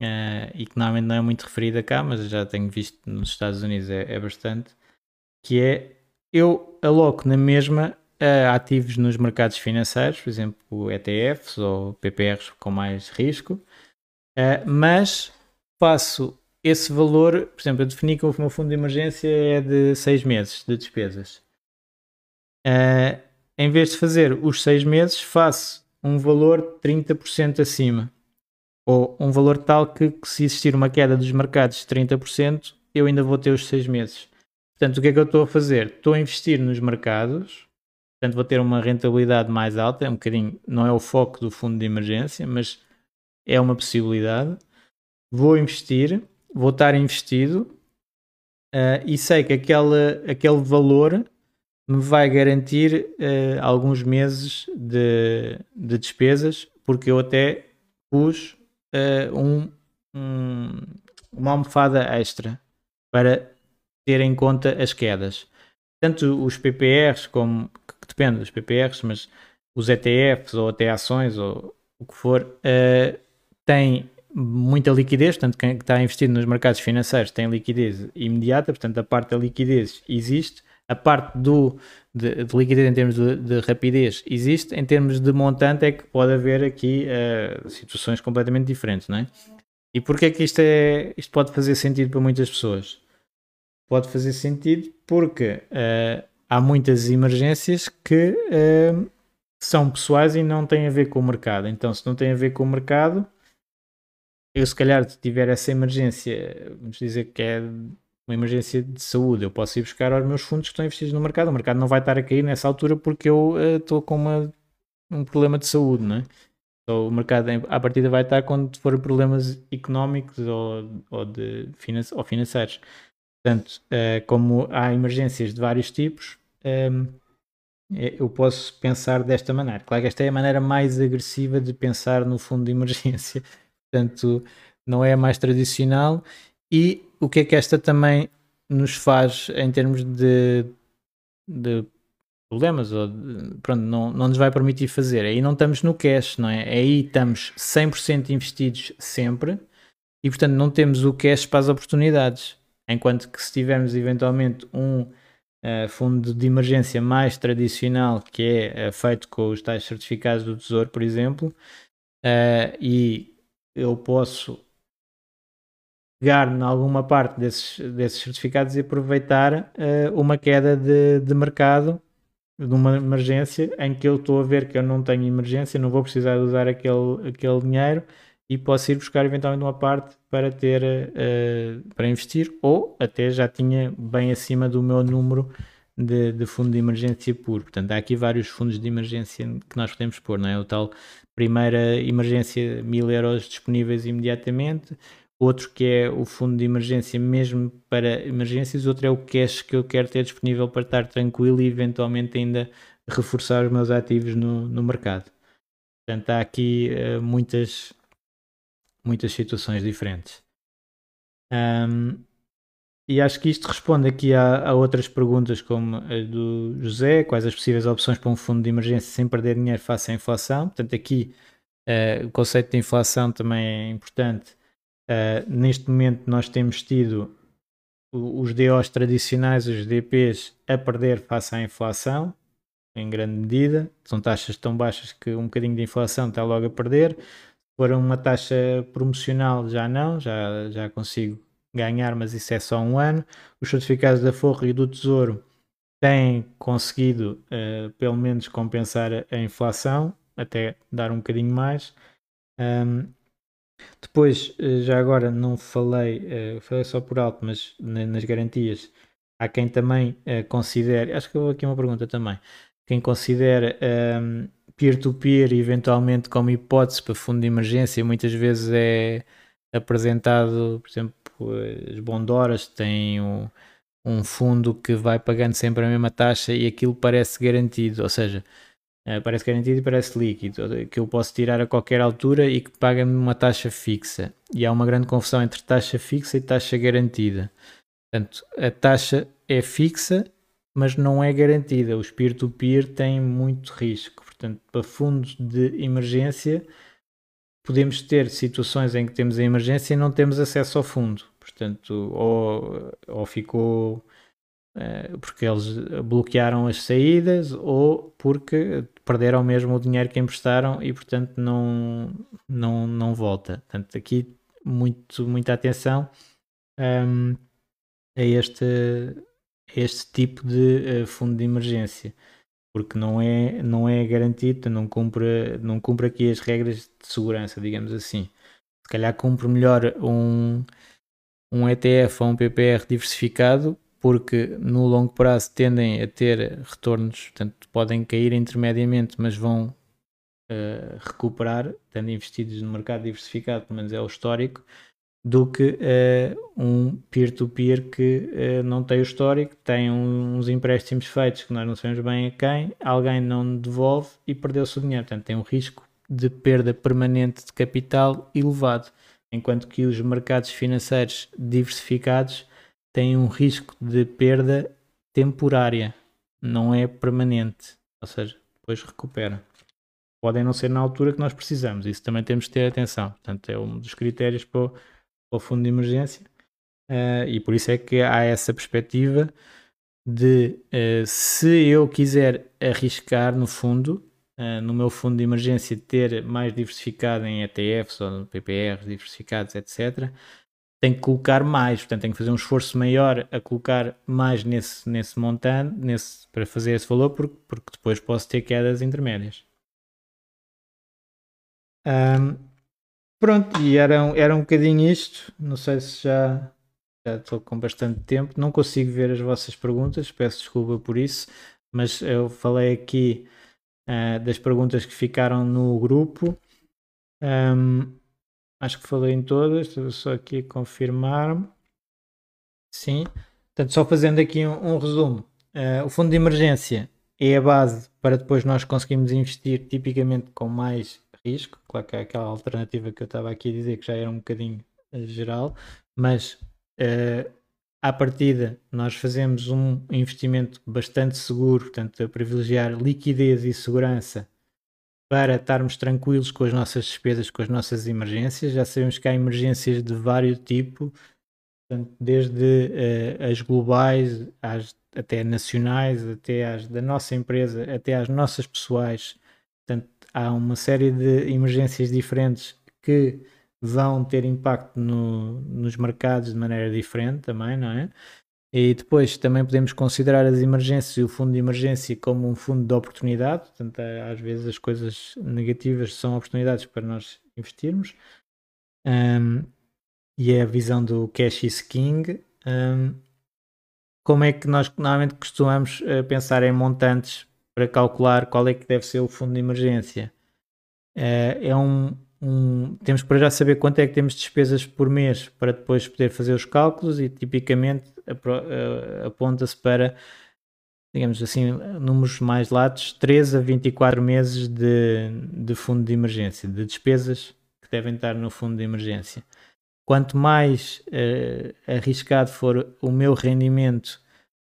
é, e que normalmente não é muito referida cá, mas já tenho visto nos Estados Unidos é, é bastante, que é eu aloco na mesma a ativos nos mercados financeiros, por exemplo, ETFs ou PPRs com mais risco, uh, mas faço esse valor, por exemplo, eu defini que o meu fundo de emergência é de 6 meses de despesas. Uh, em vez de fazer os 6 meses, faço um valor 30% acima. Ou um valor tal que, que, se existir uma queda dos mercados de 30%, eu ainda vou ter os 6 meses. Portanto, o que é que eu estou a fazer? Estou a investir nos mercados, portanto, vou ter uma rentabilidade mais alta. É um bocadinho, não é o foco do fundo de emergência, mas é uma possibilidade. Vou investir, vou estar investido uh, e sei que aquele, aquele valor me vai garantir uh, alguns meses de, de, despesas, porque eu até pus uh, um, um, uma almofada extra para ter em conta as quedas. Tanto os PPRs, como que depende dos PPRs, mas os ETFs ou até ações ou o que for, uh, têm muita liquidez, portanto, quem está investido nos mercados financeiros tem liquidez imediata, portanto, a parte da liquidez existe, a parte do, de, de liquidez em termos de, de, rapidez existe, em termos de montante é que pode haver aqui uh, situações completamente diferentes, não é? E porquê é que isto, é, isto pode fazer sentido para muitas pessoas? Pode fazer sentido porque uh, há muitas emergências que uh, são pessoais e não têm a ver com o mercado. Então, se não tem a ver com o mercado, eu se calhar tiver essa emergência, vamos dizer que é uma emergência de saúde, eu posso ir buscar aos meus fundos que estão investidos no mercado. O mercado não vai estar a cair nessa altura porque eu uh, estou com uma, um problema de saúde, não é? Então, o mercado à partida vai estar quando for problemas económicos ou, ou, de, ou financeiros. Portanto, uh, como há emergências de vários tipos, ehm, eh, eu posso pensar desta maneira. Claro que esta é a maneira mais agressiva de pensar no fundo de emergência, portanto, não é a mais tradicional. E o que é que esta também nos faz em termos de, de problemas, ou de, pronto, não, não nos vai permitir fazer. Aí não estamos no cash, não é? Aí estamos 100% investidos sempre e, portanto, não temos o cash para as oportunidades. Enquanto que se tivermos eventualmente um uh, fundo de emergência mais tradicional, que é uh, feito com os tais certificados do Tesouro, por exemplo, uh, e eu posso pegar em alguma parte desses, desses certificados e aproveitar uma queda de, de mercado de uma emergência em que eu estou a ver que eu não tenho emergência, não vou precisar de usar aquele, aquele dinheiro e posso ir buscar eventualmente uma parte para ter uh, para investir ou até já tinha bem acima do meu número de, de, fundo de emergência puro. Portanto, há aqui vários fundos de emergência que nós podemos pôr, não é? O tal primeira emergência mil euros disponíveis imediatamente, outro que é o fundo de emergência mesmo para emergências, outro é o cash que eu quero ter disponível para estar tranquilo e eventualmente ainda reforçar os meus ativos no, no mercado. Portanto, há aqui uh, muitas muitas situações diferentes. Um, e acho que isto responde aqui a, a, outras perguntas, como a do José: quais as possíveis opções para um fundo de emergência sem perder dinheiro face à inflação? Portanto, aqui uh, o conceito de inflação também é importante. Uh, neste momento, nós temos tido os DOs tradicionais, os DPs, a perder face à inflação, em grande medida. São taxas tão baixas que um bocadinho de inflação está logo a perder for uma taxa promocional, já não, já, já consigo ganhar, mas isso é só um ano. Os certificados da Forra e do Tesouro têm conseguido uh, pelo menos compensar a, inflação, até dar um bocadinho mais. Um, depois, uh, já agora não falei, uh, falei só por alto, mas nas garantias há quem também considere, acho que houve aqui uma pergunta também, quem considera peer-to-peer eventualmente como hipótese para fundo de emergência, muitas vezes é apresentado, por exemplo, as bondoras têm um, um fundo que vai pagando sempre a mesma taxa e aquilo parece garantido, ou seja, uh, parece garantido e parece líquido, que eu posso tirar a qualquer altura e que paga-me uma taxa fixa. E há uma grande confusão entre taxa fixa e taxa garantida. Portanto, a taxa é fixa, mas não é garantida. Os peer-to-peer -peer têm muito risco. Portanto, para fundos de emergência, podemos ter situações em que temos a emergência e não temos acesso ao fundo. Portanto, ou, ou ficou uh, porque eles bloquearam as saídas ou porque perderam mesmo o dinheiro que emprestaram e, portanto, não, não, não volta. Portanto, aqui muito, muita atenção um, ehm, a, este, a este tipo de uh, fundo de emergência porque não é, não é garantido, não cumpre, não cumpre aqui as regras de segurança, digamos assim. Se calhar cumpre melhor um, um ETF ou um PPR diversificado, porque no longo prazo tendem a ter retornos, portanto, podem cair intermediamente, mas vão uh, recuperar, tendo investidos no mercado diversificado, pelo menos é o histórico, do que uh, um peer-to-peer -peer que uh, não tem o histórico, tem uns empréstimos feitos que nós não sabemos bem a quem, alguém não devolve e perdeu-se o dinheiro. Portanto, tem um risco de perda permanente de capital elevado enquanto que os mercados financeiros diversificados têm um risco de perda temporária, não é permanente, ou seja, depois recupera. Podem não ser na altura que nós precisamos, isso também temos de ter atenção. Portanto, é um dos critérios para o, para o fundo de emergência uh, e por isso é que há essa perspectiva de uh, se eu quiser arriscar no fundo, uh, no meu fundo de emergência ter mais diversificado em ETFs ou PPRs diversificados, etc., tenho que colocar mais, portanto tenho que fazer um esforço maior a colocar mais nesse, nesse montante, nesse, para fazer esse valor, porque, porque depois posso ter quedas intermédias. Um, pronto, e era, era um bocadinho isto. Não sei se já, já estou com bastante tempo. Não consigo ver as vossas perguntas, peço desculpa por isso, mas eu falei aqui uh, das perguntas que ficaram no grupo. Um, acho que falei em todas, estou só aqui a confirmar. Sim. Portanto, só fazendo aqui um, um resumo. Uh, o fundo de emergência é a base para depois nós conseguirmos investir tipicamente com mais risco. Claro que é aquela alternativa que eu estava aqui a dizer que já era um bocadinho geral, mas uh, à partida, nós fazemos um investimento bastante seguro, portanto, a privilegiar liquidez e segurança para estarmos tranquilos com as nossas despesas, com as nossas emergências. Já sabemos que há emergências de vários tipos, desde uh, as globais, às, até nacionais, até às da nossa empresa, até às nossas pessoais. Portanto, há uma série de emergências diferentes que vão ter impacto no, nos mercados de maneira diferente também, não é? E depois também podemos considerar as emergências e o fundo de emergência como um fundo de oportunidade, portanto, às vezes as coisas negativas são oportunidades para nós investirmos. Um, e é a visão do cash is king. Um, como é que nós normalmente costumamos uh, pensar em montantes para calcular qual é que deve ser o fundo de emergência? Uh, é um, um, temos para já saber quanto é que temos de despesas por mês para depois poder fazer os cálculos e tipicamente aponta-se para, digamos assim, números mais latos, 3 a 24 meses de, de fundo de emergência, de despesas que devem estar no fundo de emergência. Quanto mais uh, arriscado for o meu rendimento,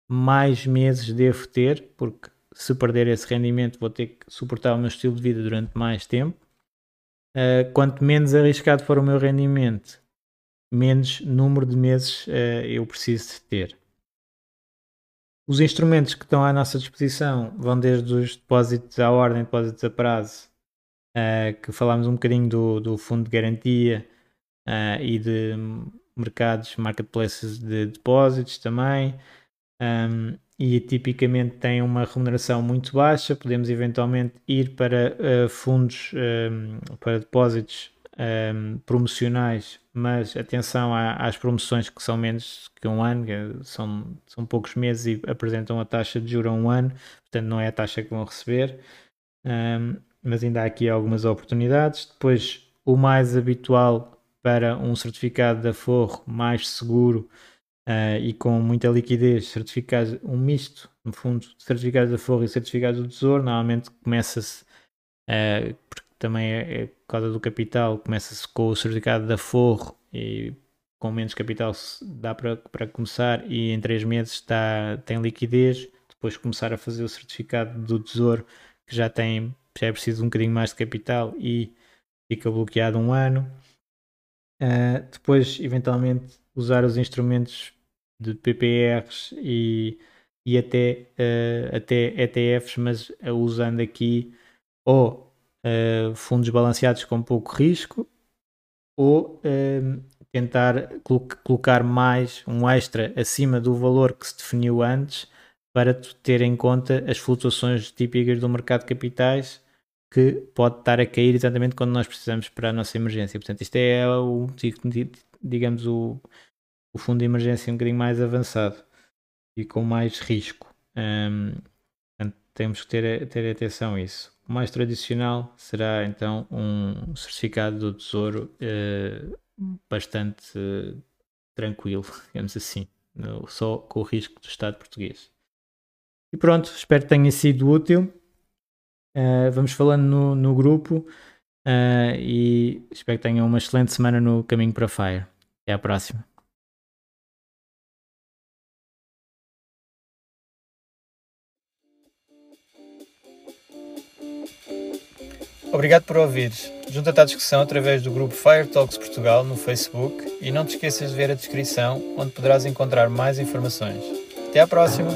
mais meses devo ter, porque se perder esse rendimento vou ter que suportar o meu estilo de vida durante mais tempo uh, quanto menos arriscado for o meu rendimento, menos número de meses uh, eu preciso de ter. Os instrumentos que estão à nossa disposição vão desde os depósitos à ordem, depósitos a prazo, uh, que falámos um bocadinho do, do fundo de garantia e de mercados, marketplaces de depósitos também. Um, e tipicamente têm uma remuneração muito baixa. Podemos eventualmente ir para uh, fundos, um, para depósitos um, promocionais, mas atenção às promoções que são menos que um ano, que são, são poucos meses e apresentam a taxa de juros a um ano, portanto não é a taxa que vão receber. Um, mas ainda há aqui algumas oportunidades. Depois, o mais habitual para um certificado de aforro mais seguro uh, e com muita liquidez, certificados, um misto, no fundo, certificados de aforro e certificados do tesouro, normalmente começa-se, uh, porque também é, é, por causa do capital, começa-se com o certificado de aforro e com menos capital dá para, para começar e em 3 meses está, tem liquidez, depois começar a fazer o certificado do tesouro que já tem, já é preciso um bocadinho mais de capital e fica bloqueado um ano. Uh, depois, eventualmente, usar os instrumentos de PPRs e, e até, uh, até ETFs, mas uh, usando aqui ou uh, fundos balanceados com pouco risco ou tentar colo colocar mais um extra acima do valor que se definiu antes para ter em conta as flutuações típicas do mercado de capitais que pode estar a cair exatamente quando nós precisamos para a nossa emergência. Portanto, isto é o, digamos, o, o fundo de emergência um bocadinho mais avançado e com mais risco. Um, portanto, temos que ter, ter atenção a isso. O mais tradicional será então um certificado do Tesouro uh, bastante uh, tranquilo, digamos assim, no, só com o risco do Estado português. E pronto, espero que tenha sido útil. Uh, vamos falando no, no grupo e espero que tenham uma excelente semana no caminho para Fire. Até à próxima. Obrigado por ouvires. Junta-te à discussão através do grupo Fire Talks Portugal no Facebook e não te esqueças de ver a descrição, onde poderás encontrar mais informações. Até à próxima!